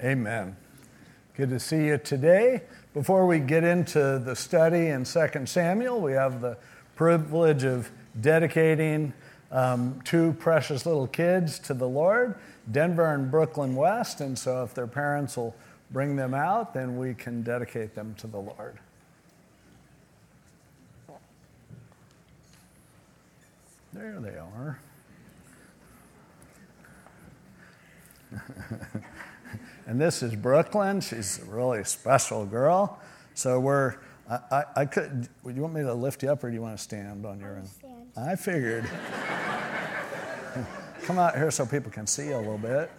Amen. Good to see you today. Before we get into the study in 2 Samuel, we have the privilege of dedicating um, two precious little kids to the Lord, Denver and Brooklyn West. And so, if their parents will bring them out, then we can dedicate them to the Lord. There they are. And this is Brooklyn. She's a really special girl. So we're, I, I, I could, would you want me to lift you up or do you want to stand on your own? I figured. Come out here so people can see you a little bit.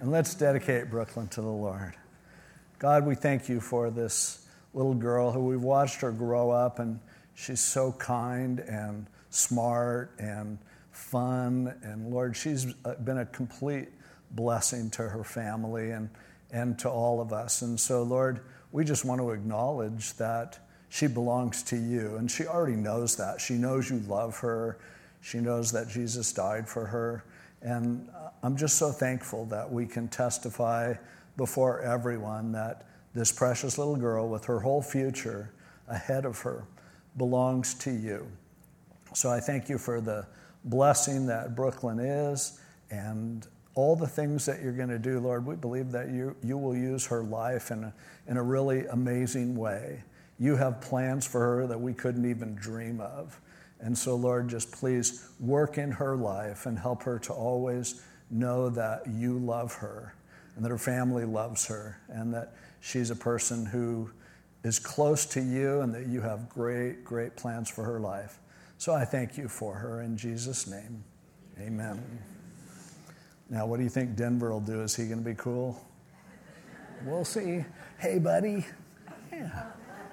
And let's dedicate Brooklyn to the Lord. God, we thank you for this little girl who we've watched her grow up, and she's so kind and smart and fun. And Lord, she's uh, been a complete blessing to her family and, and to all of us. And so, Lord, we just want to acknowledge that she belongs to you. And she already knows that. She knows you love her, she knows that Jesus died for her. And uh, I'm just so thankful that we can testify before everyone that this precious little girl, with her whole future ahead of her, belongs to you. So I thank you for the blessing that Brooklyn is. And all the things that you're going to do, Lord, we believe that you, you will use her life in a, in a really amazing way. You have plans for her that we couldn't even dream of. And so, Lord, just please work in her life and help her to always know that you love her and that her family loves her and that she's a person who is close to you and that you have great, great plans for her life. So I thank you for her in Jesus' name. Amen. Now, what do you think Denver will do? Is he going to be cool? We'll see. Hey, buddy. Yeah.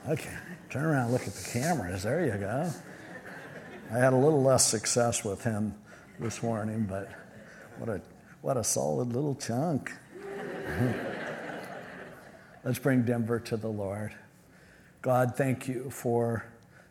Okay. Turn around look at the cameras. There you go. I had a little less success with him this morning, but what a, what a solid little chunk. Let's bring Denver to the Lord. God, thank you for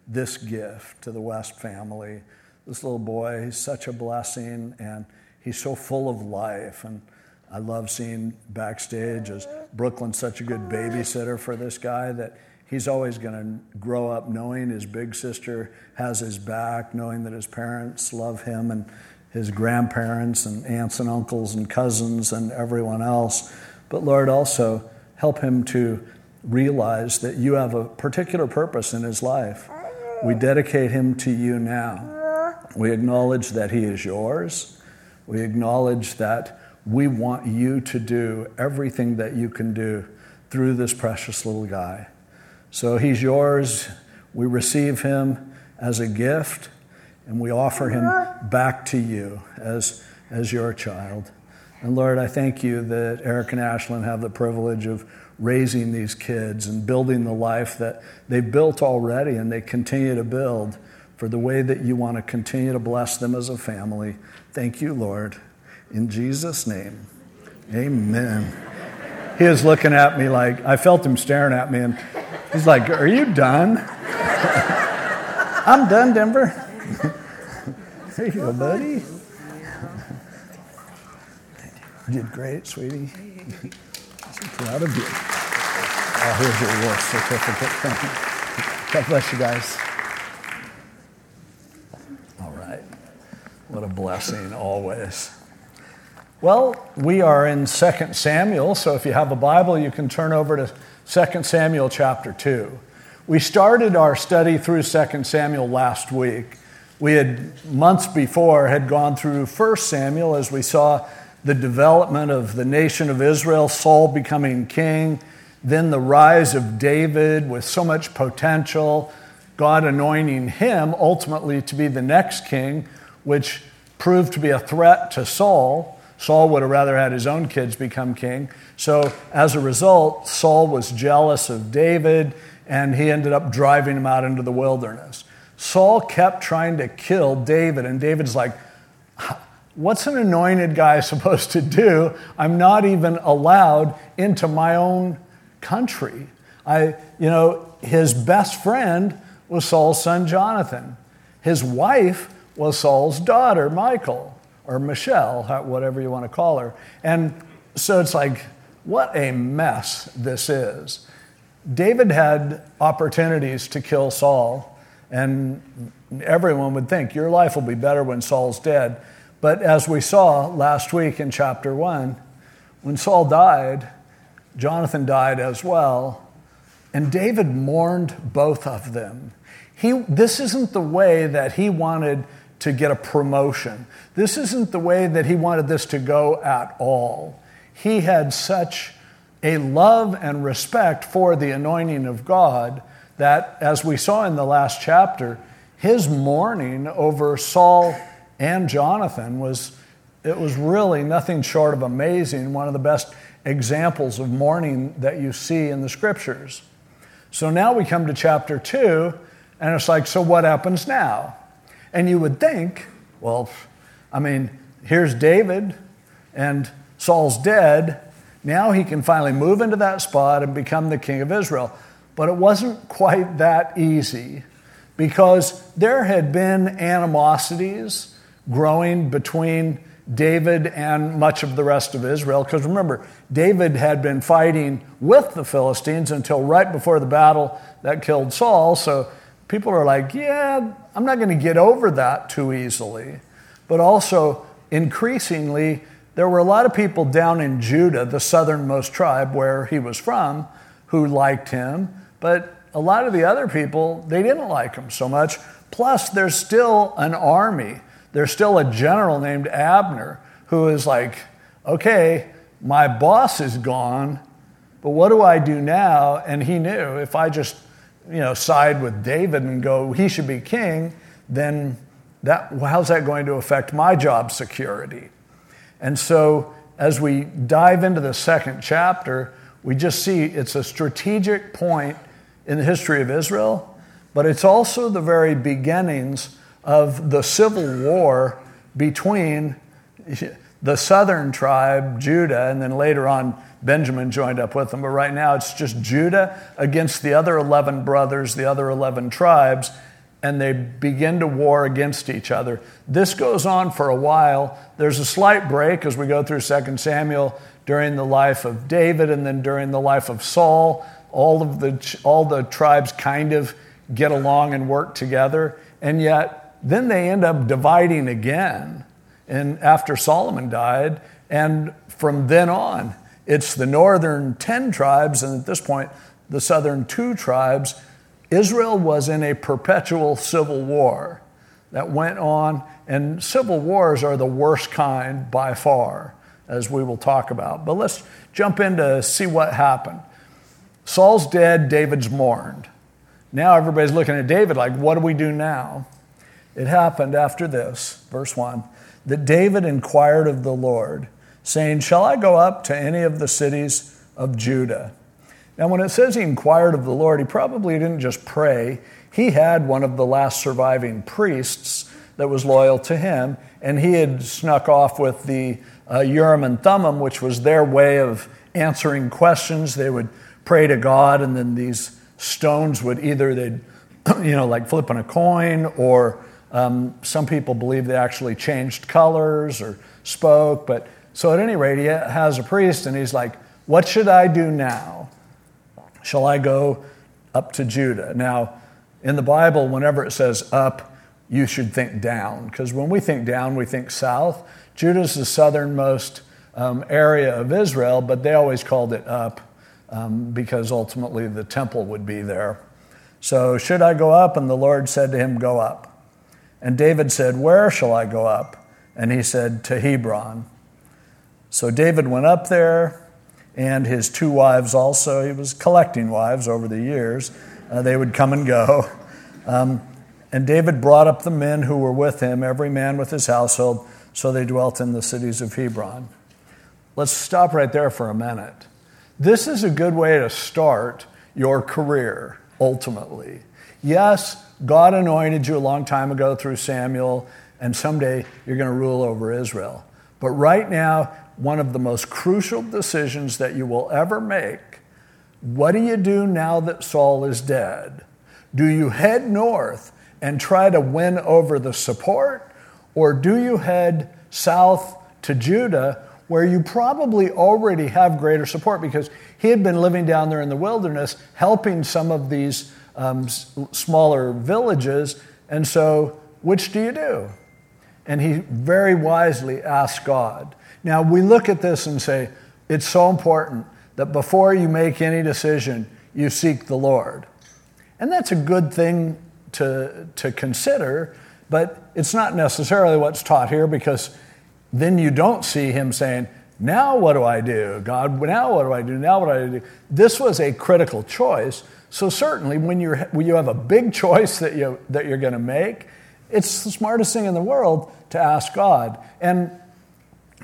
this gift to the West family. This little boy, he's such a blessing, and he's so full of life. And I love seeing backstage as Brooklyn's such a good babysitter for this guy that he's always going to grow up knowing his big sister has his back, knowing that his parents love him and his grandparents and aunts and uncles and cousins and everyone else. But Lord, also help him to realize that you have a particular purpose in his life. We dedicate him to you now. We acknowledge that he is yours. We acknowledge that we want you to do everything that you can do through this precious little guy. So he's yours. We receive him as a gift and we offer him back to you as, as your child. And Lord, I thank you that Eric and Ashlyn have the privilege of raising these kids and building the life that they've built already and they continue to build for the way that you want to continue to bless them as a family. Thank you, Lord. In Jesus' name, amen. He is looking at me like, I felt him staring at me, and he's like, Are you done? I'm done, Denver. there you go, buddy. You did great, sweetie. I'm proud of you. Oh, here's your award certificate. God bless you guys. What a blessing always. Well, we are in 2 Samuel, so if you have a Bible, you can turn over to 2 Samuel chapter 2. We started our study through 2 Samuel last week. We had months before had gone through 1 Samuel as we saw the development of the nation of Israel, Saul becoming king, then the rise of David with so much potential, God anointing him ultimately to be the next king which proved to be a threat to Saul. Saul would have rather had his own kids become king. So, as a result, Saul was jealous of David and he ended up driving him out into the wilderness. Saul kept trying to kill David, and David's like, What's an anointed guy supposed to do? I'm not even allowed into my own country. I, you know, his best friend was Saul's son Jonathan. His wife was Saul's daughter, Michal, or Michelle, whatever you want to call her. And so it's like, what a mess this is. David had opportunities to kill Saul, and everyone would think your life will be better when Saul's dead. But as we saw last week in chapter 1, when Saul died, Jonathan died as well, and David mourned both of them. He, this isn't the way that he wanted to get a promotion. This isn't the way that he wanted this to go at all. He had such a love and respect for the anointing of God that, as we saw in the last chapter, his mourning over Saul and Jonathan was it was really nothing short of amazing, one of the best examples of mourning that you see in the scriptures. So now we come to chapter 2 and it's like so what happens now? And you would think, well, I mean, here's David and Saul's dead. Now he can finally move into that spot and become the king of Israel. But it wasn't quite that easy because there had been animosities growing between David and much of the rest of Israel. Because remember, David had been fighting with the Philistines until right before the battle that killed Saul. So people are like, yeah, I'm not going to get over that too easily. But also, increasingly, there were a lot of people down in Judah, the southernmost tribe where he was from, who liked him. But a lot of the other people, they didn't like him so much. Plus, there's still an army. There's still a general named Abner who is like, okay, my boss is gone, but what do I do now? And he knew if I just, you know, side with David and go, he should be king, then that, how's that going to affect my job security? And so, as we dive into the second chapter, we just see it's a strategic point in the history of Israel, but it's also the very beginnings of the civil war between the southern tribe, Judah, and then later on Benjamin joined up with them. But right now it's just Judah against the other 11 brothers, the other 11 tribes, and they begin to war against each other. This goes on for a while. There's a slight break as we go through 2 Samuel during the life of David and then during the life of Saul. All of the, all the tribes kind of get along and work together. And yet, then they end up dividing again. And after Solomon died, and from then on, it's the northern 10 tribes, and at this point, the southern two tribes Israel was in a perpetual civil war that went on, and civil wars are the worst kind by far, as we will talk about. But let's jump in to see what happened. Saul's dead, David's mourned. Now everybody's looking at David like, what do we do now? It happened after this, verse 1, that David inquired of the Lord, saying, Shall I go up to any of the cities of Judah? Now, when it says he inquired of the Lord, he probably didn't just pray. He had one of the last surviving priests that was loyal to him, and he had snuck off with the uh, Urim and Thummim, which was their way of answering questions. They would pray to God, and then these stones would either they'd, you know, like flipping a coin, or um, some people believe they actually changed colors or spoke. But so at any rate, he has a priest, and he's like, "What should I do now?" Shall I go up to Judah? Now, in the Bible, whenever it says up, you should think down, because when we think down, we think south. Judah's the southernmost um, area of Israel, but they always called it up um, because ultimately the temple would be there. So, should I go up? And the Lord said to him, Go up. And David said, Where shall I go up? And he said, To Hebron. So David went up there and his two wives also. He was collecting wives over the years. Uh, they would come and go. Um, and David brought up the men who were with him, every man with his household, so they dwelt in the cities of Hebron. Let's stop right there for a minute. This is a good way to start your career, ultimately. Yes, God anointed you a long time ago through Samuel, and someday you're going to rule over Israel. But right now, one of the most crucial decisions that you will ever make. What do you do now that Saul is dead? Do you head north and try to win over the support, or do you head south to Judah where you probably already have greater support because he had been living down there in the wilderness, helping some of these um, s- smaller villages. And so, which do you do? And he very wisely asked God. Now, we look at this and say, it's so important that before you make any decision, you seek the Lord. And that's a good thing to, to consider, but it's not necessarily what's taught here because then you don't see him saying, Now what do I do? God, now what do I do? Now what do I do? This was a critical choice. So, certainly, when, you're, when you have a big choice that, you, that you're going to make, it's the smartest thing in the world to ask God. And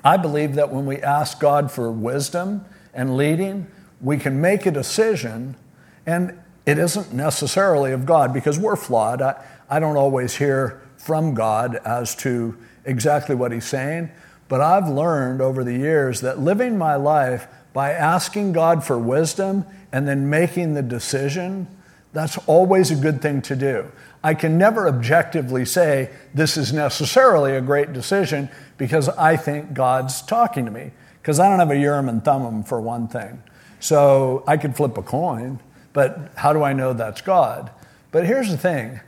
I believe that when we ask God for wisdom and leading, we can make a decision, and it isn't necessarily of God because we're flawed. I, I don't always hear from God as to exactly what He's saying, but I've learned over the years that living my life by asking God for wisdom and then making the decision, that's always a good thing to do. I can never objectively say this is necessarily a great decision because I think God's talking to me. Because I don't have a Urim and Thummim for one thing. So I could flip a coin, but how do I know that's God? But here's the thing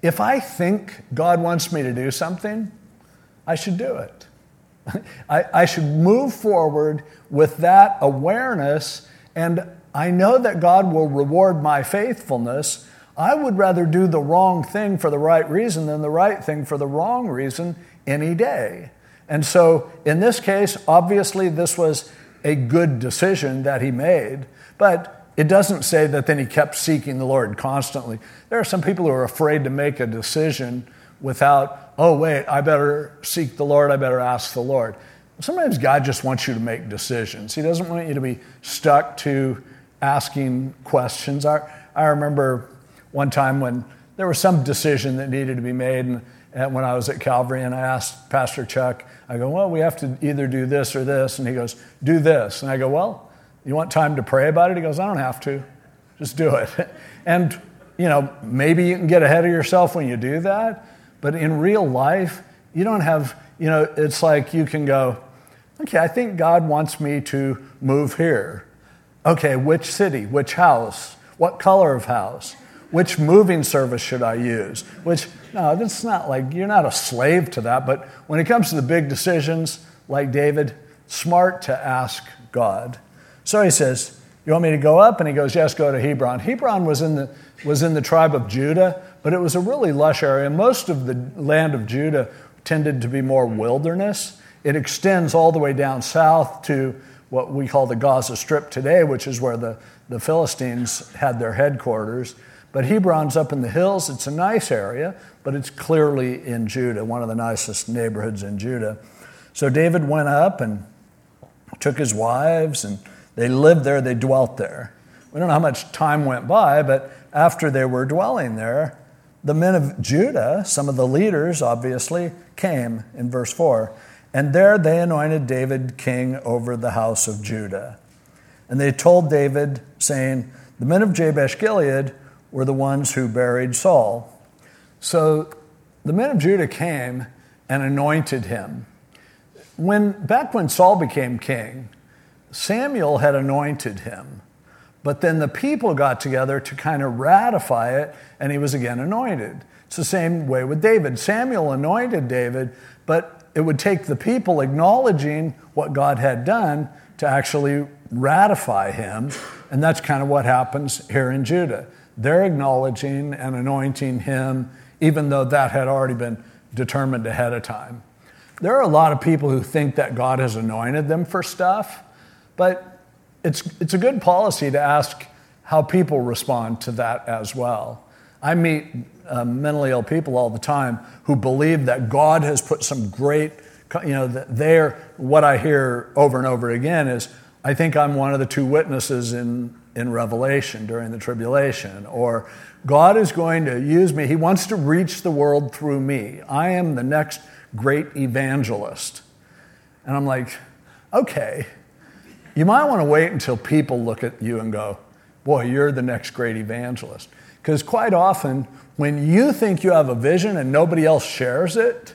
if I think God wants me to do something, I should do it. I, I should move forward with that awareness, and I know that God will reward my faithfulness. I would rather do the wrong thing for the right reason than the right thing for the wrong reason any day. And so, in this case, obviously, this was a good decision that he made, but it doesn't say that then he kept seeking the Lord constantly. There are some people who are afraid to make a decision without, oh, wait, I better seek the Lord, I better ask the Lord. Sometimes God just wants you to make decisions. He doesn't want you to be stuck to asking questions. I, I remember one time when there was some decision that needed to be made, and, and when I was at Calvary, and I asked Pastor Chuck, I go, Well, we have to either do this or this. And he goes, Do this. And I go, Well, you want time to pray about it? He goes, I don't have to. Just do it. And, you know, maybe you can get ahead of yourself when you do that, but in real life, you don't have, you know, it's like you can go, okay, I think God wants me to move here. Okay, which city, which house, what color of house, which moving service should I use? Which, no, that's not like, you're not a slave to that, but when it comes to the big decisions, like David, smart to ask God. So he says, you want me to go up? And he goes, Yes, go to Hebron. Hebron was in the, was in the tribe of Judah, but it was a really lush area. Most of the land of Judah tended to be more wilderness. It extends all the way down south to what we call the Gaza Strip today, which is where the, the Philistines had their headquarters. But Hebron's up in the hills. It's a nice area, but it's clearly in Judah, one of the nicest neighborhoods in Judah. So David went up and took his wives and they lived there, they dwelt there. We don't know how much time went by, but after they were dwelling there, the men of Judah, some of the leaders obviously, came in verse 4. And there they anointed David king over the house of Judah. And they told David, saying, The men of Jabesh Gilead were the ones who buried Saul. So the men of Judah came and anointed him. When, back when Saul became king, Samuel had anointed him, but then the people got together to kind of ratify it, and he was again anointed. It's the same way with David. Samuel anointed David, but it would take the people acknowledging what God had done to actually ratify him, and that's kind of what happens here in Judah. They're acknowledging and anointing him, even though that had already been determined ahead of time. There are a lot of people who think that God has anointed them for stuff, but it's, it's a good policy to ask how people respond to that as well. I meet uh, mentally ill people all the time who believe that God has put some great, you know, there, what I hear over and over again is, I think I'm one of the two witnesses in, in Revelation during the tribulation, or God is going to use me. He wants to reach the world through me. I am the next great evangelist. And I'm like, okay, you might want to wait until people look at you and go, boy, you're the next great evangelist. Because quite often, when you think you have a vision and nobody else shares it,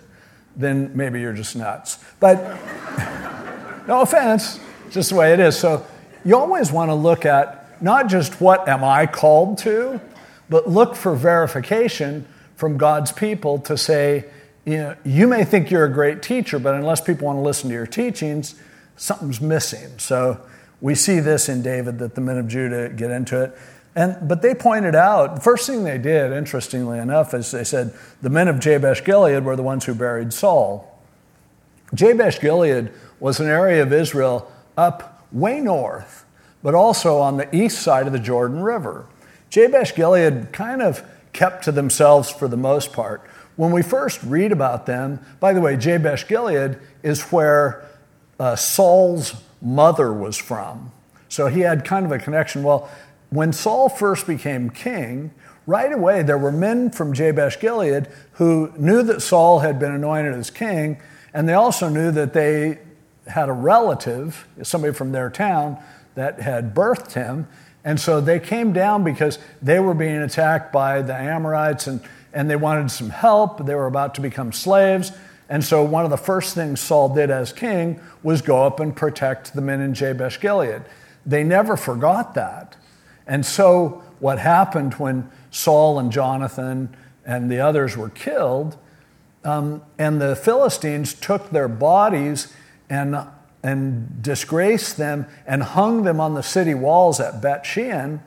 then maybe you're just nuts. But, No offense, just the way it is. So you always want to look at not just what am I called to, but look for verification from God's people to say, you know, you may think you're a great teacher, but unless people want to listen to your teachings, something's missing. So we see this in David that the men of Judah get into it. And, but they pointed out, the first thing they did, interestingly enough, is they said the men of Jabesh Gilead were the ones who buried Saul. Jabesh Gilead was an area of Israel up way north, but also on the east side of the Jordan River. Jabesh Gilead kind of kept to themselves for the most part. When we first read about them, by the way, Jabesh Gilead is where uh, Saul's mother was from. So he had kind of a connection. Well, when Saul first became king, right away there were men from Jabesh Gilead who knew that Saul had been anointed as king, and they also knew that they had a relative, somebody from their town, that had birthed him. And so they came down because they were being attacked by the Amorites and, and they wanted some help. They were about to become slaves. And so one of the first things Saul did as king was go up and protect the men in Jabesh Gilead. They never forgot that. And so, what happened when Saul and Jonathan and the others were killed, um, and the Philistines took their bodies and, and disgraced them and hung them on the city walls at Shean,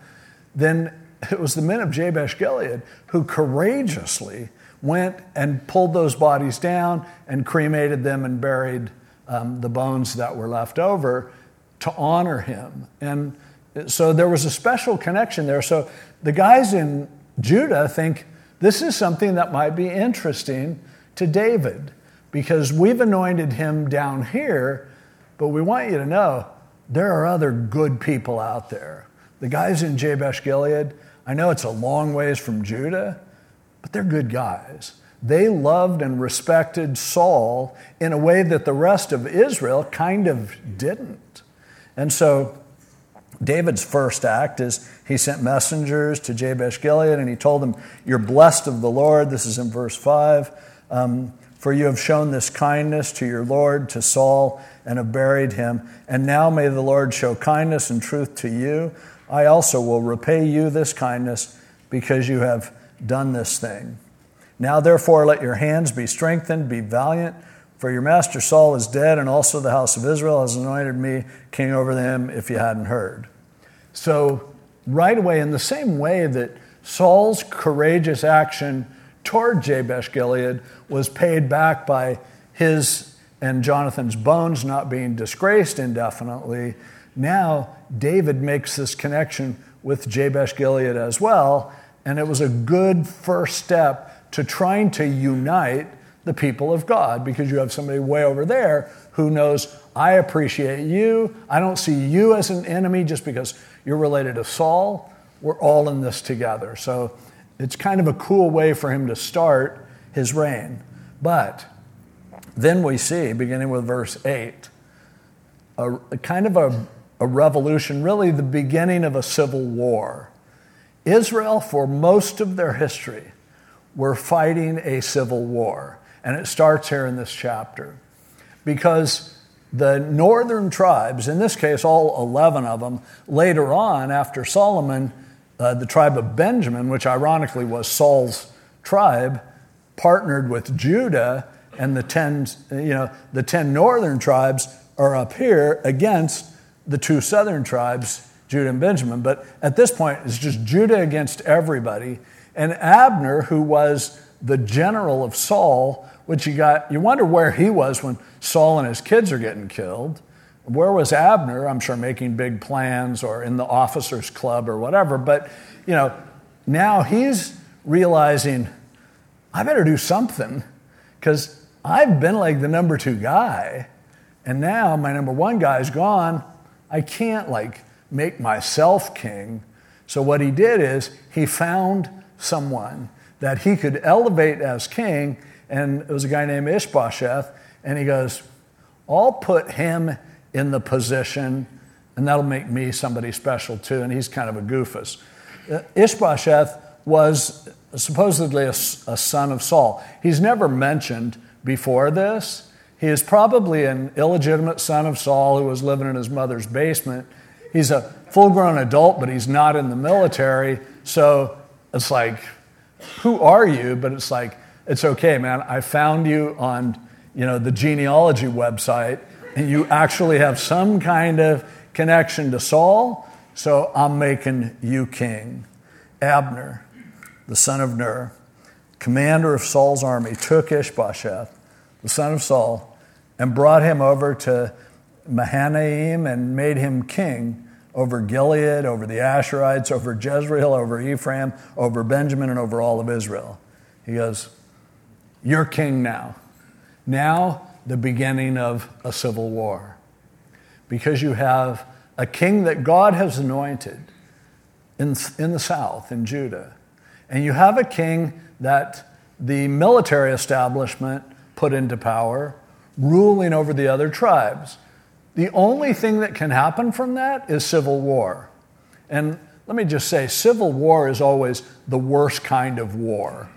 then it was the men of Jabesh Gilead who courageously went and pulled those bodies down and cremated them and buried um, the bones that were left over to honor him. And so there was a special connection there. So the guys in Judah think this is something that might be interesting to David because we've anointed him down here, but we want you to know there are other good people out there. The guys in Jabesh Gilead, I know it's a long ways from Judah, but they're good guys. They loved and respected Saul in a way that the rest of Israel kind of didn't. And so David's first act is he sent messengers to Jabesh Gilead and he told them, You're blessed of the Lord. This is in verse 5. Um, for you have shown this kindness to your Lord, to Saul, and have buried him. And now may the Lord show kindness and truth to you. I also will repay you this kindness because you have done this thing. Now, therefore, let your hands be strengthened, be valiant. For your master Saul is dead, and also the house of Israel has anointed me king over them, if you hadn't heard. So, right away, in the same way that Saul's courageous action toward Jabesh Gilead was paid back by his and Jonathan's bones not being disgraced indefinitely, now David makes this connection with Jabesh Gilead as well. And it was a good first step to trying to unite the people of God because you have somebody way over there who knows, I appreciate you. I don't see you as an enemy just because you're related to Saul. We're all in this together. So it's kind of a cool way for him to start his reign. But then we see, beginning with verse 8, a, a kind of a, a revolution, really the beginning of a civil war. Israel, for most of their history, were fighting a civil war. And it starts here in this chapter. Because the northern tribes, in this case, all 11 of them, later on, after Solomon, uh, the tribe of Benjamin, which ironically was Saul's tribe, partnered with Judah, and the 10, you know, the 10 northern tribes are up here against the two southern tribes, Judah and Benjamin. But at this point, it's just Judah against everybody. And Abner, who was the general of Saul, which you got, you wonder where he was when Saul and his kids are getting killed. Where was Abner? I'm sure making big plans or in the officers' club or whatever. But, you know, now he's realizing, I better do something because I've been like the number two guy. And now my number one guy's gone. I can't like make myself king. So what he did is he found someone that he could elevate as king and it was a guy named Ishbosheth, and he goes, I'll put him in the position, and that'll make me somebody special too. And he's kind of a goofus. Uh, Ishbosheth was supposedly a, a son of Saul. He's never mentioned before this. He is probably an illegitimate son of Saul who was living in his mother's basement. He's a full grown adult, but he's not in the military. So it's like, who are you? But it's like, it's okay, man. I found you on you know, the genealogy website, and you actually have some kind of connection to Saul, so I'm making you king. Abner, the son of Ner, commander of Saul's army, took Ishbosheth, the son of Saul, and brought him over to Mahanaim and made him king over Gilead, over the Asherites, over Jezreel, over Ephraim, over Benjamin, and over all of Israel. He goes, You're king now. Now, the beginning of a civil war. Because you have a king that God has anointed in, in the south, in Judah. And you have a king that the military establishment put into power, ruling over the other tribes. The only thing that can happen from that is civil war. And let me just say, civil war is always the worst kind of war.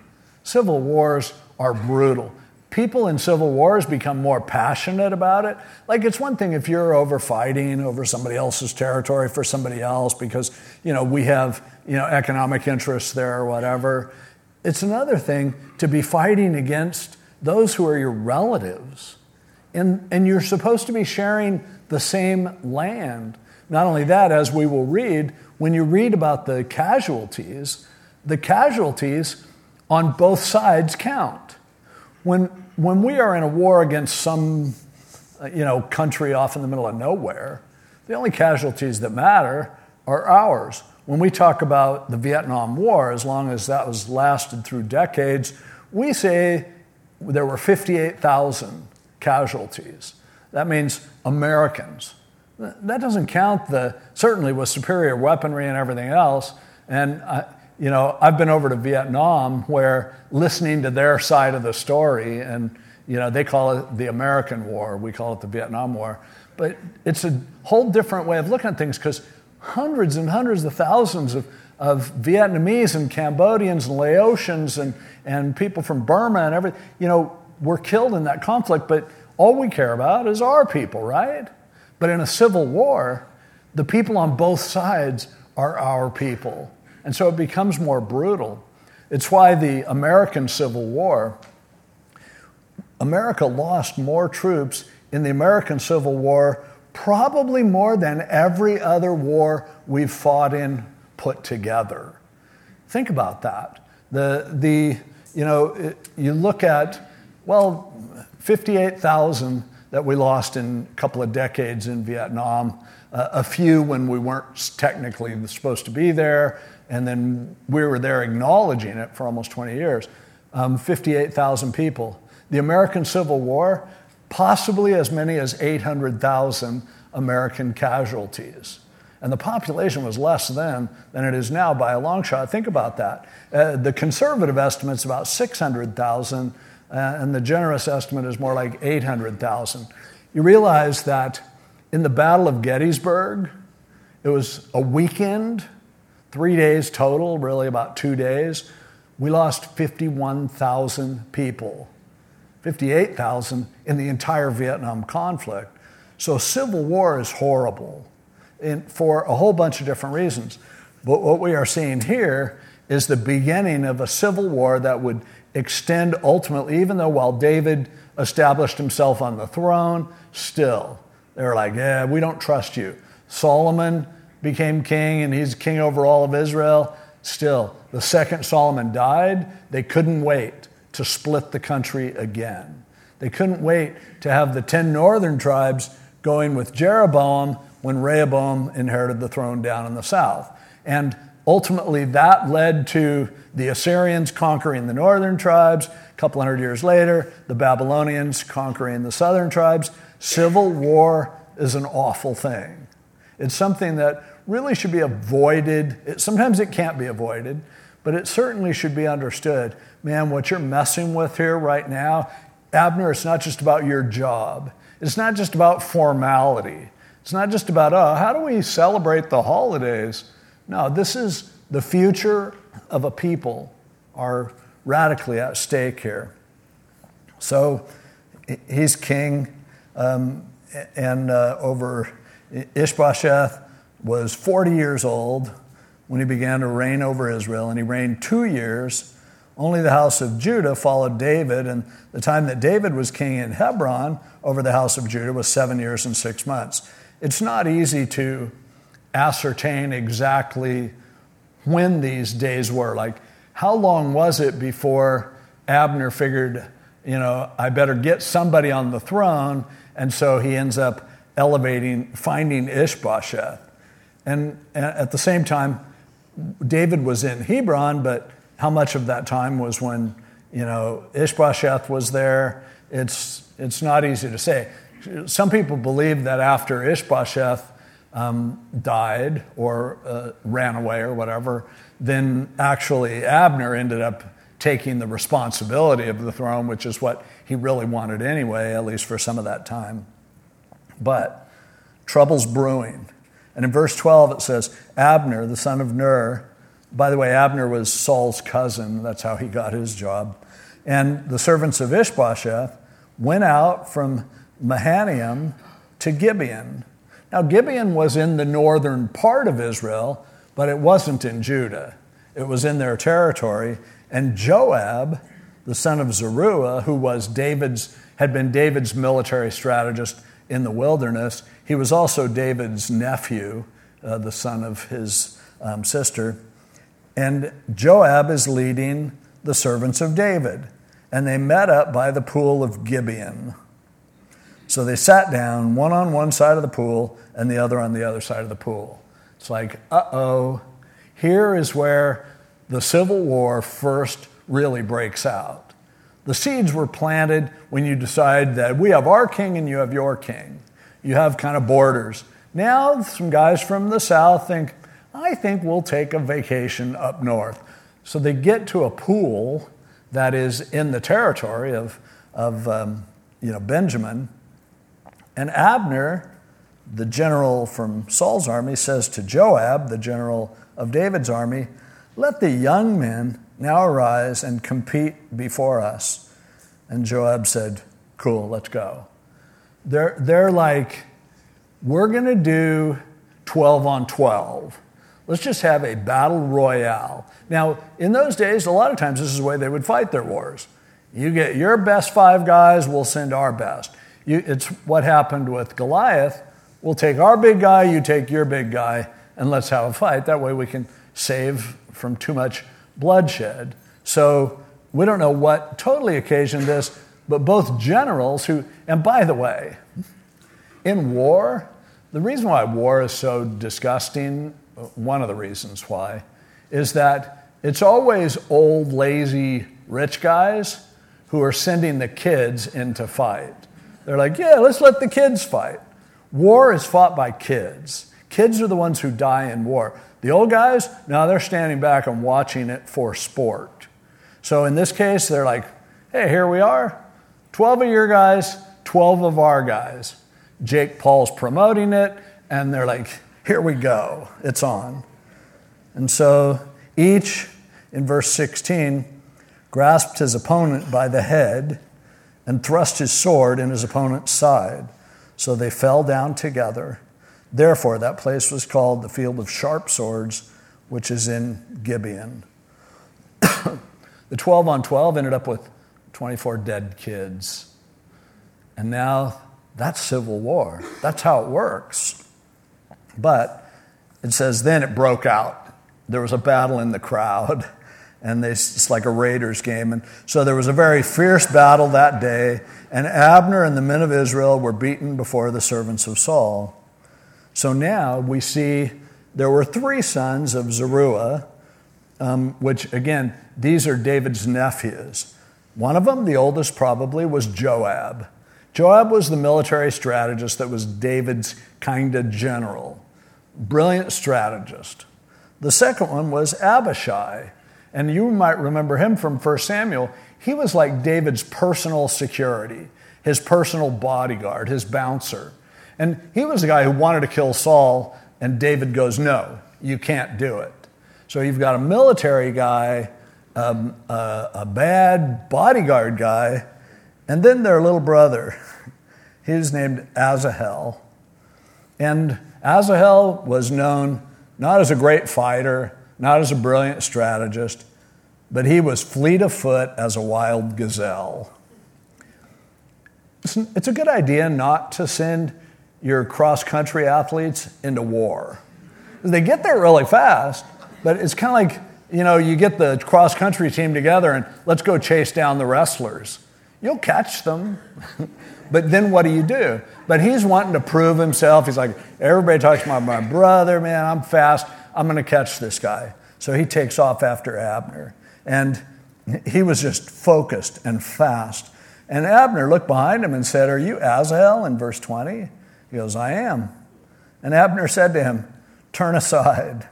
Civil wars are brutal people in civil wars become more passionate about it. Like it's one thing if you're over fighting over somebody else's territory for somebody else because, you know, we have, you know, economic interests there or whatever. It's another thing to be fighting against those who are your relatives. And, and you're supposed to be sharing the same land. Not only that, as we will read, when you read about the casualties, the casualties on both sides count. When, when we are in a war against some uh, you know, country off in the middle of nowhere, the only casualties that matter are ours. When we talk about the Vietnam War, as long as that was lasted through decades, we say there were 58,000 casualties. That means Americans. That doesn't count the, certainly with superior weaponry and everything else. And I, you know, I've been over to Vietnam where listening to their side of the story, and, you know, they call it the American War, we call it the Vietnam War. But it's a whole different way of looking at things because hundreds and hundreds of thousands of, of Vietnamese and Cambodians and Laotians and, and people from Burma and everything, you know, were killed in that conflict. But all we care about is our people, right? But in a civil war, the people on both sides are our people. And so it becomes more brutal. It's why the American Civil War, America lost more troops in the American Civil War, probably more than every other war we've fought in put together. Think about that. The, the, you know, it, you look at, well, 58,000 that we lost in a couple of decades in Vietnam, uh, a few when we weren't technically supposed to be there, and then we were there acknowledging it for almost 20 years. Um, 58,000 people. The American Civil War, possibly as many as 800,000 American casualties. And the population was less then than it is now by a long shot. Think about that. Uh, the conservative estimate's about 600,000, uh, Uh, and the generous estimate is more like 800,000. You realize that in the Battle of Gettysburg, it was a weekend three days total, really about two days, we lost 51,000 people, 58,000 in the entire Vietnam conflict. So, civil war is horrible for a whole bunch of different reasons. But what we are seeing here is the beginning of a civil war that would extend ultimately, even though while David established himself on the throne, still, they're like, yeah, we don't trust you. Solomon became king and he's king over all of Israel. Still, the second Solomon died, they couldn't wait to split the country again. They couldn't wait to have the 10 northern tribes going with Jeroboam when Rehoboam inherited the throne down in the south. And ultimately, that led to the Assyrians conquering the northern tribes. A couple hundred years later, the Babylonians conquering the southern tribes. Civil war is an awful thing. It's something that really should be avoided. It, sometimes it can't be avoided, but it certainly should be understood. Man, what you're messing with here right now, Abner, it's not just about your job. It's not just about formality. It's not just about, oh, how do we celebrate the holidays? No, this is the future of a people are radically at stake here. So he's king, um, and uh, over Ishbosheth was 40 years old when he began to reign over Israel, and he reigned two years. Only the house of Judah followed David, and the time that David was king in Hebron over the house of Judah was seven years and six months. It's not easy to ascertain exactly when these days were. Like, how long was it before Abner figured, you know, I better get somebody on the throne, and so he ends up elevating, finding Ishbosheth. And at the same time, David was in Hebron, but how much of that time was when, you know, Ishbosheth was there? It's, it's not easy to say. Some people believe that after Ishbosheth um, died or uh, ran away or whatever, then actually Abner ended up taking the responsibility of the throne, which is what he really wanted anyway, at least for some of that time. But trouble's brewing. And in verse 12, it says, Abner, the son of Ner, by the way, Abner was Saul's cousin. That's how he got his job. And the servants of Ishbosheth went out from Mahanaim to Gibeon. Now, Gibeon was in the northern part of Israel, but it wasn't in Judah. It was in their territory. And Joab, the son of Zeruiah, who was David's, had been David's military strategist in the wilderness, he was also David's nephew, uh, the son of his um, sister. And Joab is leading the servants of David. And they met up by the pool of Gibeon. So they sat down, one on one side of the pool and the other on the other side of the pool. It's like, uh oh, here is where the Civil War first really breaks out. The seeds were planted when you decide that we have our king and you have your king. You have kind of borders. Now, some guys from the South think, I think we'll take a vacation up north. So they get to a pool that is in the territory of, of um, you know, Benjamin. And Abner, the general from Saul's army, says to Joab, the general of David's army, Let the young men now arise and compete before us. And Joab said, Cool, let's go. They're, they're like, We're going to do 12 on 12 Let's just have a battle royale. Now, in those days, a lot of times this is the way they would fight their wars. You get your best five guys, we'll send our best. You, it's what happened with Goliath. We'll take our big guy, you take your big guy, and let's have a fight. That way we can save from too much bloodshed. So we don't know what totally occasioned this, but both generals who, and by the way, in war, the reason why war is so disgusting one of the reasons why, is that it's always old, lazy, rich guys who are sending the kids into fight. They're like, yeah, let's let the kids fight. War is fought by kids. Kids are the ones who die in war. The old guys, now they're standing back and watching it for sport. So in this case, they're like, hey, here we are 12 of your guys, 12 of our guys. Jake Paul's promoting it, and they're like, here we go, it's on. And so each, in verse 16, grasped his opponent by the head and thrust his sword in his opponent's side. So they fell down together. Therefore, that place was called the field of sharp swords, which is in Gibeon. the 12 on 12 ended up with 24 dead kids. And now that's civil war. That's how it works. But it says, then it broke out. There was a battle in the crowd, and they, it's like a Raiders game. And so there was a very fierce battle that day, and Abner and the men of Israel were beaten before the servants of Saul. So now we see there were three sons of Zeruiah, um, which again, these are David's nephews. One of them, the oldest probably, was Joab. Joab was the military strategist that was David's kind of general brilliant strategist. The second one was Abishai. And you might remember him from 1 Samuel. He was like David's personal security, his personal bodyguard, his bouncer. And he was the guy who wanted to kill Saul, and David goes, No, you can't do it. So you've got a military guy, um, uh, a bad bodyguard guy, And then their little brother, He's named Asahel. And Asahel was known not as a great fighter, not as a brilliant strategist, but he was fleet of foot as a wild gazelle. It's a good idea not to send your cross country athletes into war. They get there really fast, but it's kind of like, you know, you get the cross country team together and let's go chase down the wrestlers. You'll catch them, but then what do you do? But he's wanting to prove himself. He's like, everybody talks about my brother, man, I'm fast. I'm going to catch this guy. So he takes off after Abner. And he was just focused and fast. And Abner looked behind him and said, Are you Asahel in verse 20? He goes, I am. And Abner said to him, Turn aside,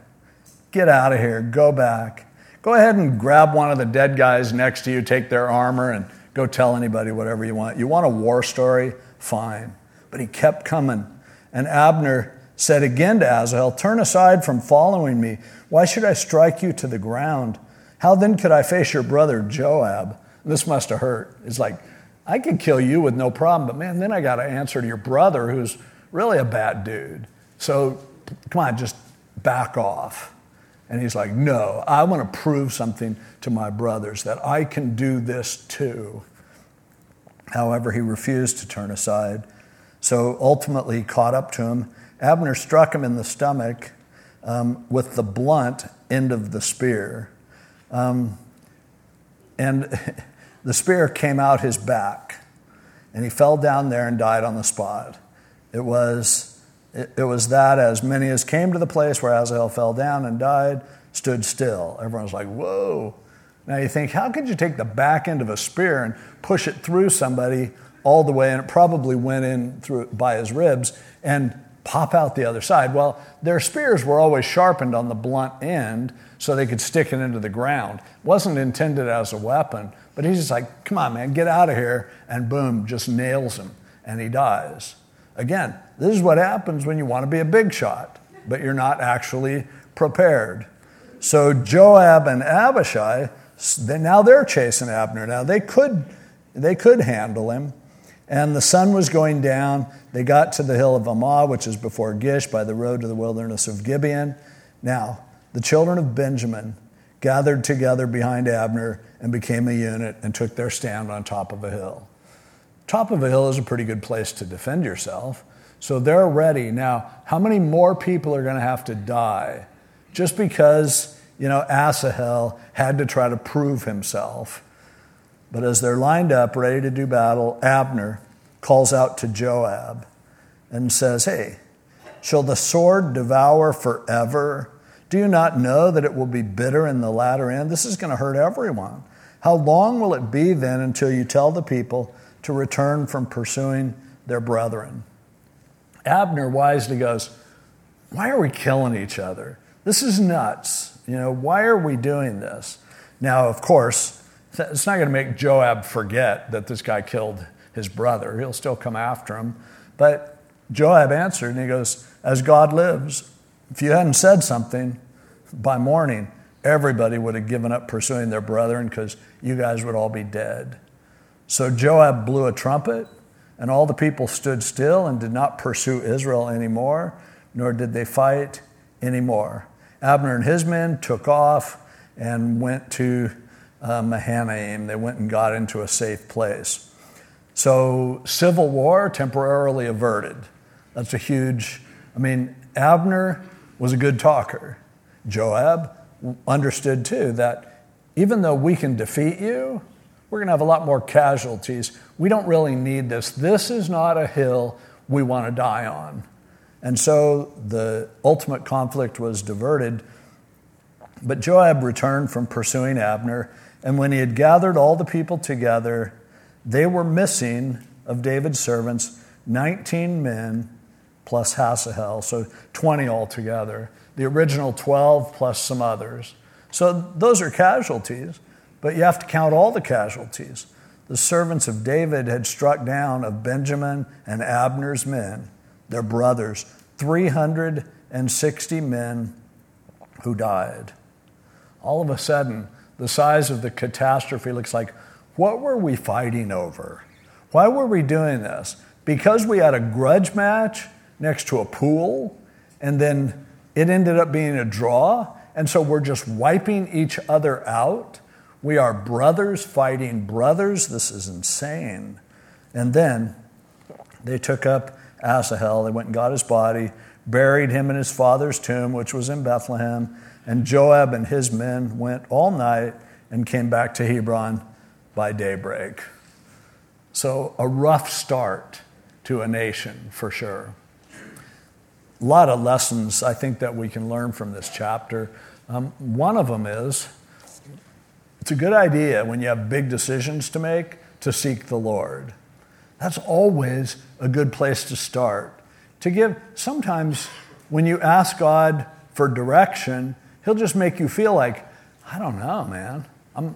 get out of here, go back. Go ahead and grab one of the dead guys next to you, take their armor, and go tell anybody whatever you want. You want a war story? Fine. But he kept coming. And Abner said again to Asahel, Turn aside from following me. Why should I strike you to the ground? How then could I face your brother Joab? This must have hurt. It's like, I could kill you with no problem, but man, then I got to answer to your brother who's really a bad dude. So come on, just back off. And he's like, No, I want to prove something to my brothers that I can do this too. However, he refused to turn aside. So ultimately, he caught up to him. Abner struck him in the stomach um, with the blunt end of the spear. Um, and the spear came out his back, and he fell down there and died on the spot. It was, it, it was that as many as came to the place where Asahel fell down and died stood still. Everyone was like, whoa. Now you think, how could you take the back end of a spear and push it through somebody all the way, and it probably went in through by his ribs and pop out the other side? Well, their spears were always sharpened on the blunt end so they could stick it into the ground. It wasn't intended as a weapon, but he's just like, come on, man, get out of here. And boom, just nails him, and he dies. Again, this is what happens when you want to be a big shot, but you're not actually prepared. So Joab and Abishai, now they're chasing Abner. Now they could, they could handle him. And the sun was going down. They got to the hill of Ammah, which is before Giah, by the road to the wilderness of Gibeon. Now, the children of Benjamin gathered together behind Abner and became a unit and took their stand on top of a hill. Top of a hill is a pretty good place to defend yourself. So they're ready. Now, how many more people are going to have to die just because, you know, Asahel had to try to prove himself? But as they're lined up, ready to do battle, Abner calls out to Joab and says, Hey, shall the sword devour forever? Do you not know that it will be bitter in the latter end? This is going to hurt everyone. How long will it be then until you tell the people to return from pursuing their brethren? Abner wisely goes, Why are we killing each other? This is nuts. You know, why are we doing this? Now, of course, it's not going to make Joab forget that this guy killed his brother. He'll still come after him. But Joab answered and he goes, As God lives, if you hadn't said something by morning, everybody would have given up pursuing their brethren because you guys would all be dead. So Joab blew a trumpet, and all the people stood still and did not pursue Israel anymore, nor did they fight anymore. Abner and his men took off and went to uh, Mahanaim. They went and got into a safe place. So, civil war temporarily averted. That's a huge, I mean, Abner was a good talker. Joab understood too that even though we can defeat you, we're going to have a lot more casualties. We don't really need this. This is not a hill we want to die on. And so the ultimate conflict was diverted. But Joab returned from pursuing Abner, and when he had gathered all the people together, they were missing of David's servants 19 men plus Asahel, so 20 altogether. The original 12 plus some others. So those are casualties, but you have to count all the casualties. The servants of David had struck down of Benjamin and Abner's men, their brothers, 360 men who died. All of a sudden, the size of the catastrophe looks like what were we fighting over? Why were we doing this? Because we had a grudge match next to a pool, and then it ended up being a draw, and so we're just wiping each other out. We are brothers fighting brothers. This is insane. And then they took up Asahel, they went and got his body, buried him in his father's tomb, which was in Bethlehem. And Joab and his men went all night and came back to Hebron by daybreak. So, a rough start to a nation for sure. A lot of lessons I think that we can learn from this chapter. Um, one of them is it's a good idea when you have big decisions to make to seek the Lord. That's always a good place to start. To give, sometimes when you ask God for direction, He'll just make you feel like, I don't know, man. I'm,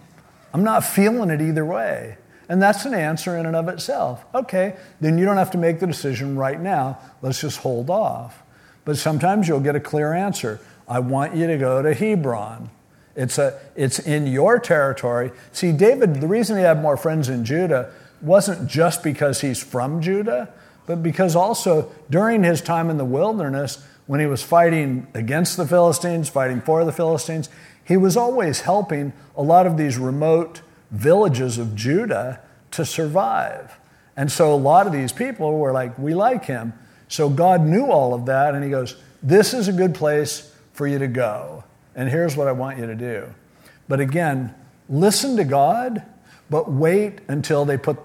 I'm not feeling it either way. And that's an answer in and of itself. Okay, then you don't have to make the decision right now. Let's just hold off. But sometimes you'll get a clear answer. I want you to go to Hebron. It's, a, it's in your territory. See, David, the reason he had more friends in Judah wasn't just because he's from Judah, but because also during his time in the wilderness, when he was fighting against the Philistines, fighting for the Philistines, he was always helping a lot of these remote villages of Judah to survive. And so a lot of these people were like, We like him. So God knew all of that, and he goes, This is a good place for you to go. And here's what I want you to do. But again, listen to God, but wait until they put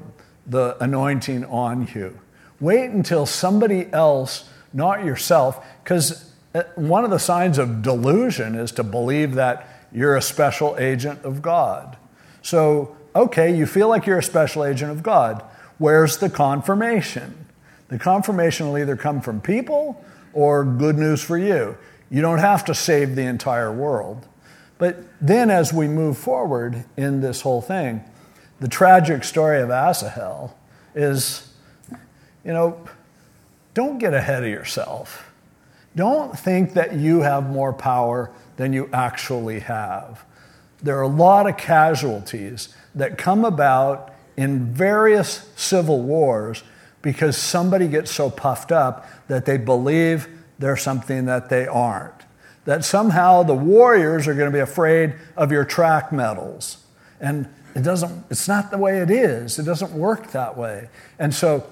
the anointing on you. Wait until somebody else, not yourself, because uh, one of the signs of delusion is to believe that you're a special agent of God. So, okay, you feel like you're a special agent of God. Where's the confirmation? The confirmation will either come from people or good news for you. You don't have to save the entire world. But then, as we move forward in this whole thing, the tragic story of Asahel is, you know, don't get ahead of yourself. Don't think that you have more power than you actually have. There are a lot of casualties that come about in various civil wars because somebody gets so puffed up that they believe they're something that they aren't. That somehow the warriors are going to be afraid of your track medals. And it doesn't, it's not the way it is. It doesn't work that way. And so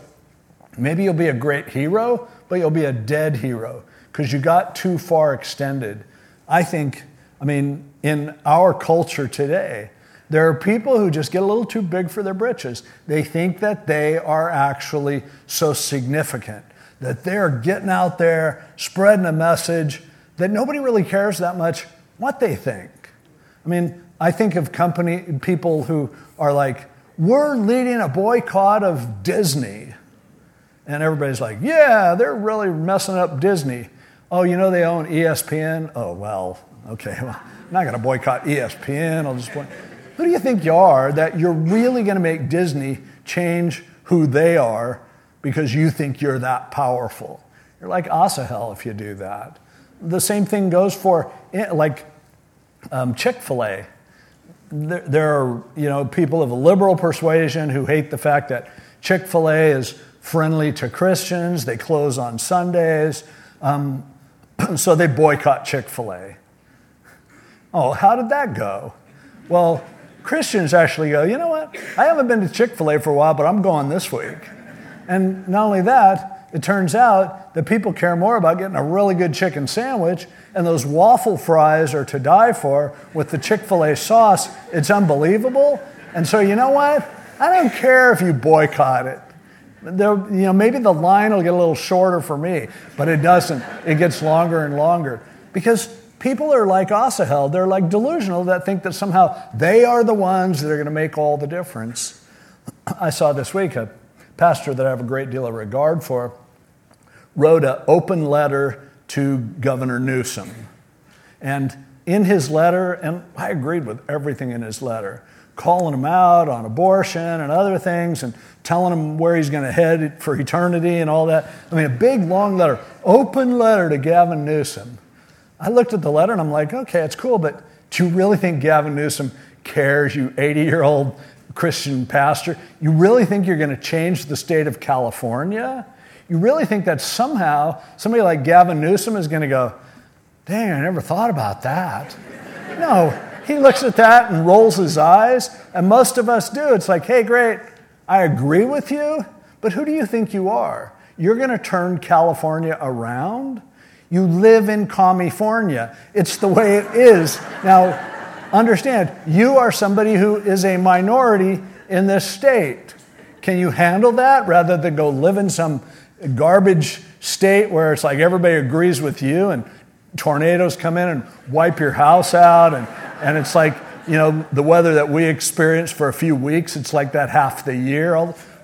maybe you'll be a great hero, but you'll be a dead hero because you got too far extended. I think, I mean, in our culture today, there are people who just get a little too big for their britches. They think that they are actually so significant, that they're getting out there, spreading a message that nobody really cares that much what they think. I mean, I think of company people who are like, we're leading a boycott of Disney. And everybody's like, yeah, they're really messing up Disney. Oh, you know they own ESPN? Oh, well, okay, well, I'm not going to boycott ESPN. I'll just point. Who do you think you are that you're really going to make Disney change who they are because you think you're that powerful? You're like Asahel if you do that. The same thing goes for eh, like um, Chick fil A there, there are you know people of a liberal persuasion who hate the fact that Chick Fil A is friendly to Christians. They close on Sundays, um, so they boycott Chick Fil A. Oh, how did that go? Well, Christians actually go. You know what? I haven't been to Chick Fil A for a while, but I'm going this week. And not only that, it turns out that people care more about getting a really good chicken sandwich, and those waffle fries are to die for with the Chick fil A sauce. It's unbelievable. And so, you know what? I don't care if you boycott it. There, you know, maybe the line will get a little shorter for me, but it doesn't. It gets longer and longer because people are like Asahel. They're like delusional that think that somehow they are the ones that are going to make all the difference. I saw this week a pastor that I have a great deal of regard for wrote an open letter to Governor Newsom. And in his letter, and I agreed with everything in his letter, calling him out on abortion and other things and telling him where he's going to head for eternity and all that. I mean, a big, long letter, open letter to Gavin Newsom. I looked at the letter and I'm like, okay, it's cool, but do you really think Gavin Newsom cares, you 80 year old Christian pastor, you really think you're going to change the state of California? You really think that somehow somebody like Gavin Newsom is going to go, dang, I never thought about that? No, he looks at that and rolls his eyes, and most of us do. It's like, hey, great, I agree with you, but who do you think you are? You're going to turn California around? You live in California. It's the way it is. Now, understand, you are somebody who is a minority in this state. Can you handle that rather than go live in some garbage state where it's like everybody agrees with you and tornadoes come in and wipe your house out and, and it's like you know the weather that we experience for a few weeks it's like that half the year.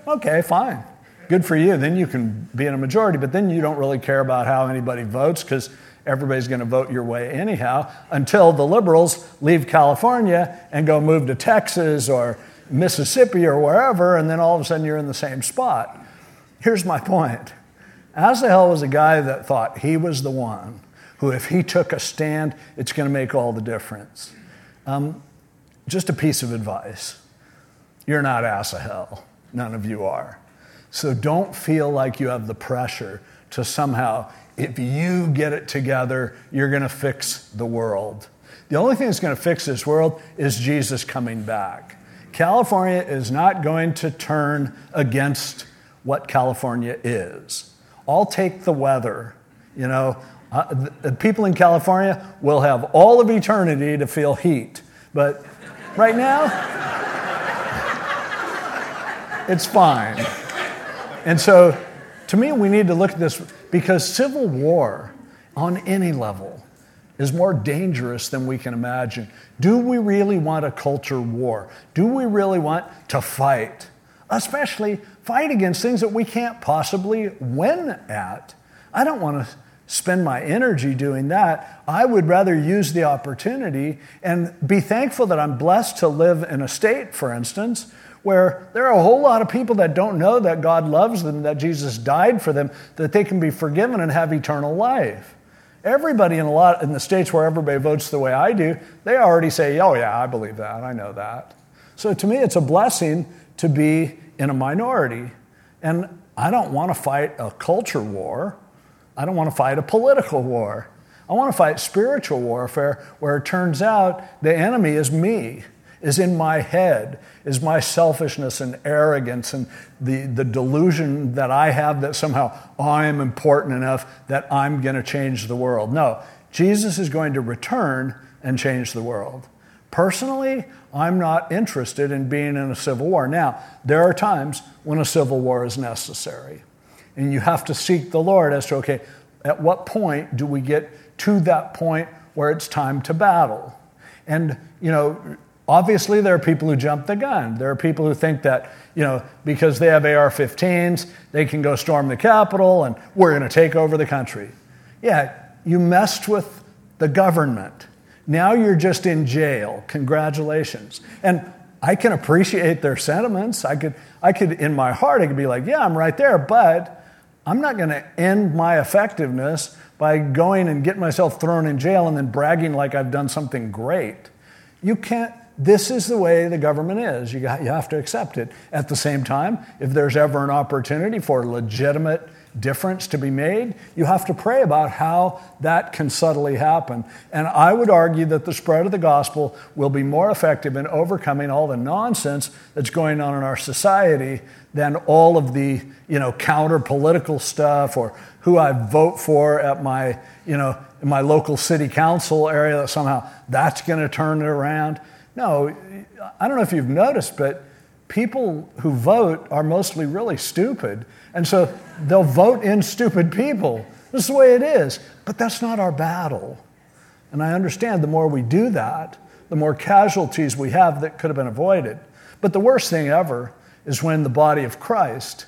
Okay fine. Good for you. Then you can be in a majority but then you don't really care about how anybody votes because everybody's going to vote your way anyhow until the liberals leave california and go move to texas or mississippi or wherever and then all of a sudden you're in the same spot. Here's my point. Asahel was a guy that thought he was the one who, if he took a stand, it's going to make all the difference. Um, just a piece of advice you're not Asahel, none of you are. So don't feel like you have the pressure to somehow, if you get it together, you're going to fix the world. The only thing that's going to fix this world is Jesus coming back. California is not going to turn against what California is. I'll take the weather. You know, uh, the people in California will have all of eternity to feel heat. But right now, it's fine. And so, to me, we need to look at this because civil war on any level is more dangerous than we can imagine. Do we really want a culture war? Do we really want to fight? Especially fight against things that we can't possibly win at. I don't want to spend my energy doing that. I would rather use the opportunity and be thankful that I'm blessed to live in a state, for instance, where there are a whole lot of people that don't know that God loves them, that Jesus died for them, that they can be forgiven and have eternal life. Everybody in a lot in the states where everybody votes the way I do, they already say, "Oh yeah, I believe that. I know that." So to me, it's a blessing to be in a minority. And I don't want to fight a culture war. I don't want to fight a political war. I want to fight spiritual warfare where it turns out the enemy is me, is in my head, is my selfishness and arrogance and the, the delusion that I have that somehow I am important enough that I'm going to change the world. No, Jesus is going to return and change the world. Personally, I'm not interested in being in a civil war. Now, there are times when a civil war is necessary. And you have to seek the Lord as to, okay, at what point do we get to that point where it's time to battle? And, you know, obviously there are people who jump the gun. There are people who think that, you know, because they have AR 15s, they can go storm the Capitol and we're going to take over the country. Yeah, you messed with the government. Now you're just in jail. Congratulations. And I can appreciate their sentiments. I could, I could, in my heart, I could be like, yeah, I'm right there, but I'm not going to end my effectiveness by going and getting myself thrown in jail and then bragging like I've done something great. You can't, this is the way the government is. You, got, you have to accept it. At the same time, if there's ever an opportunity for legitimate difference to be made, you have to pray about how that can subtly happen. And I would argue that the spread of the gospel will be more effective in overcoming all the nonsense that's going on in our society than all of the, you know, counter political stuff or who I vote for at my, you know, in my local city council area that somehow that's going to turn it around. No, I don't know if you've noticed, but people who vote are mostly really stupid. And so they'll vote in stupid people. This is the way it is. But that's not our battle. And I understand the more we do that, the more casualties we have that could have been avoided. But the worst thing ever is when the body of Christ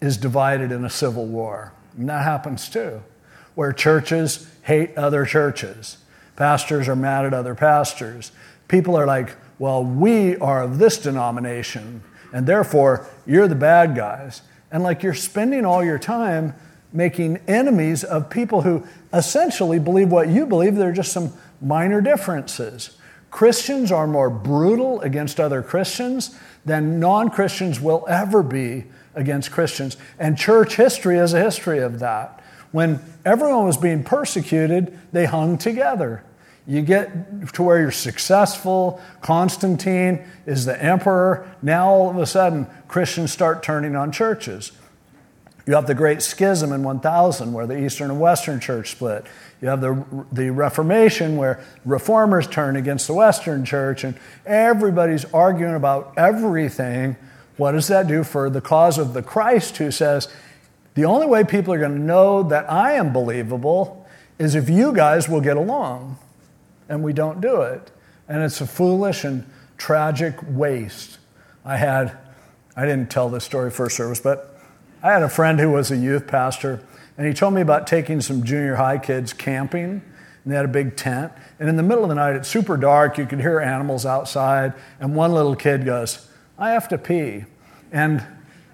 is divided in a civil war. And that happens too, where churches hate other churches. Pastors are mad at other pastors. People are like, well, we are of this denomination, and therefore you're the bad guys. And like you're spending all your time making enemies of people who essentially believe what you believe. There are just some minor differences. Christians are more brutal against other Christians than non Christians will ever be against Christians. And church history is a history of that. When everyone was being persecuted, they hung together. You get to where you're successful. Constantine is the emperor. Now, all of a sudden, Christians start turning on churches. You have the Great Schism in 1000, where the Eastern and Western church split. You have the, the Reformation, where reformers turn against the Western church, and everybody's arguing about everything. What does that do for the cause of the Christ who says, the only way people are going to know that I am believable is if you guys will get along? And we don't do it. And it's a foolish and tragic waste. I had, I didn't tell this story first service, but I had a friend who was a youth pastor, and he told me about taking some junior high kids camping. And they had a big tent. And in the middle of the night, it's super dark. You could hear animals outside. And one little kid goes, I have to pee. And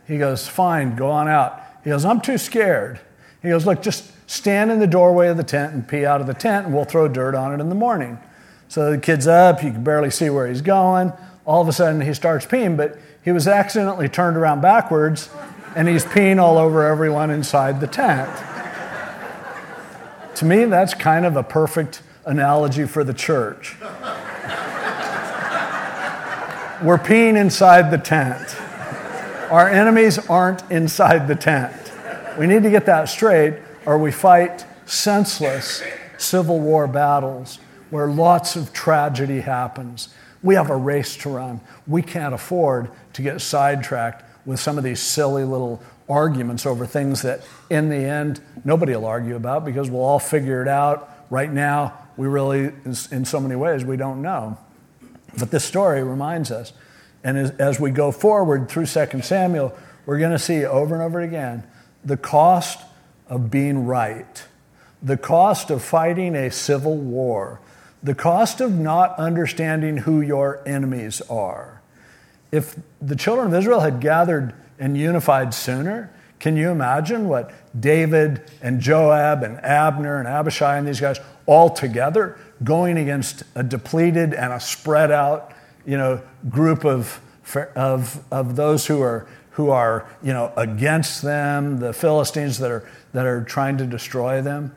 he goes, Fine, go on out. He goes, I'm too scared. He goes, Look, just stand in the doorway of the tent and pee out of the tent, and we'll throw dirt on it in the morning. So the kid's up. You can barely see where he's going. All of a sudden, he starts peeing, but he was accidentally turned around backwards and he's peeing all over everyone inside the tent. to me, that's kind of a perfect analogy for the church. We're peeing inside the tent. Our enemies aren't inside the tent. We need to get that straight, or we fight senseless civil war battles where lots of tragedy happens. We have a race to run. We can't afford to get sidetracked with some of these silly little arguments over things that in the end nobody will argue about because we'll all figure it out. Right now, we really, in so many ways, we don't know. But this story reminds us. And as, we go forward through 2 Samuel, we're going to see over and over again the cost of being right, the cost of fighting a civil war, the cost of not understanding who your enemies are. If the children of Israel had gathered and unified sooner, can you imagine what David and Joab and Abner and Abishai and these guys all together going against a depleted and a spread out, you know, group of, of, of those who are, who are, you know, against them, the Philistines that are, that are trying to destroy them?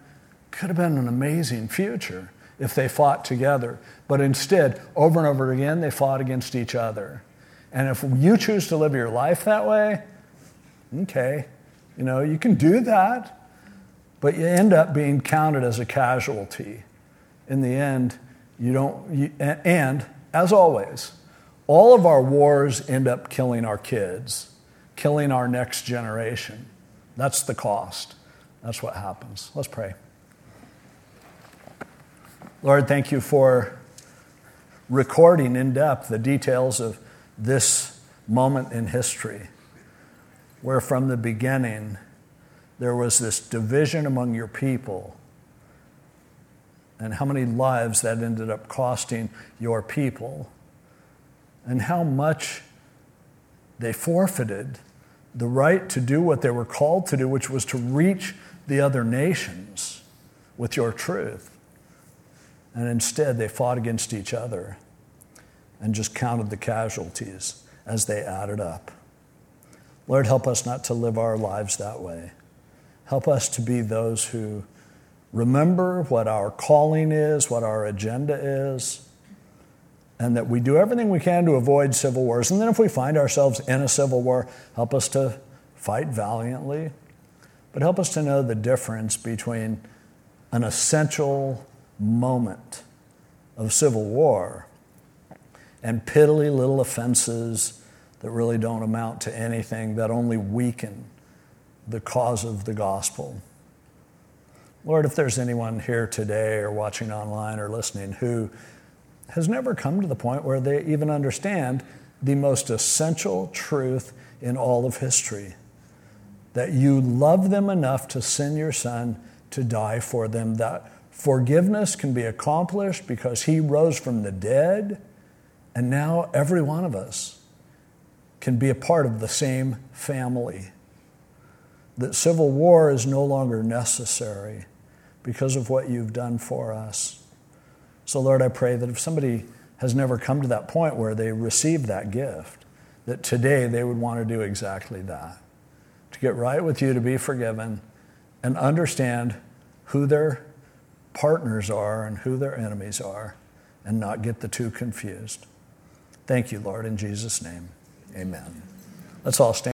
Could have been an amazing future if they fought together. But instead, over and over again, they fought against each other. And if you choose to live your life that way, okay, you know, you can do that, but you end up being counted as a casualty. In the end, you don't, you, and as always, all of our wars end up killing our kids, killing our next generation. That's the cost. That's what happens. Let's pray. Lord, thank you for recording in depth the details of this moment in history where from the beginning there was this division among your people and how many lives that ended up costing your people and how much they forfeited the right to do what they were called to do, which was to reach the other nations with your truth. And instead, they fought against each other and just counted the casualties as they added up. Lord, help us not to live our lives that way. Help us to be those who remember what our calling is, what our agenda is, and that we do everything we can to avoid civil wars. And then if we find ourselves in a civil war, help us to fight valiantly, but help us to know the difference between an essential moment of civil war and piddly little offenses that really don't amount to anything, that only weaken the cause of the gospel. Lord, if there's anyone here today or watching online or listening who has never come to the point where they even understand the most essential truth in all of history that you love them enough to send your son to die for them, that forgiveness can be accomplished because he rose from the dead and now every one of us can be a part of the same family. That civil war is no longer necessary because of what you've done for us. So, Lord, I pray that if somebody has never come to that point where they receive that gift, that today they would want to do exactly that to get right with you, to be forgiven, and understand who their partners are and who their enemies are, and not get the two confused. Thank you, Lord, in Jesus' name. Amen. Let's all stand.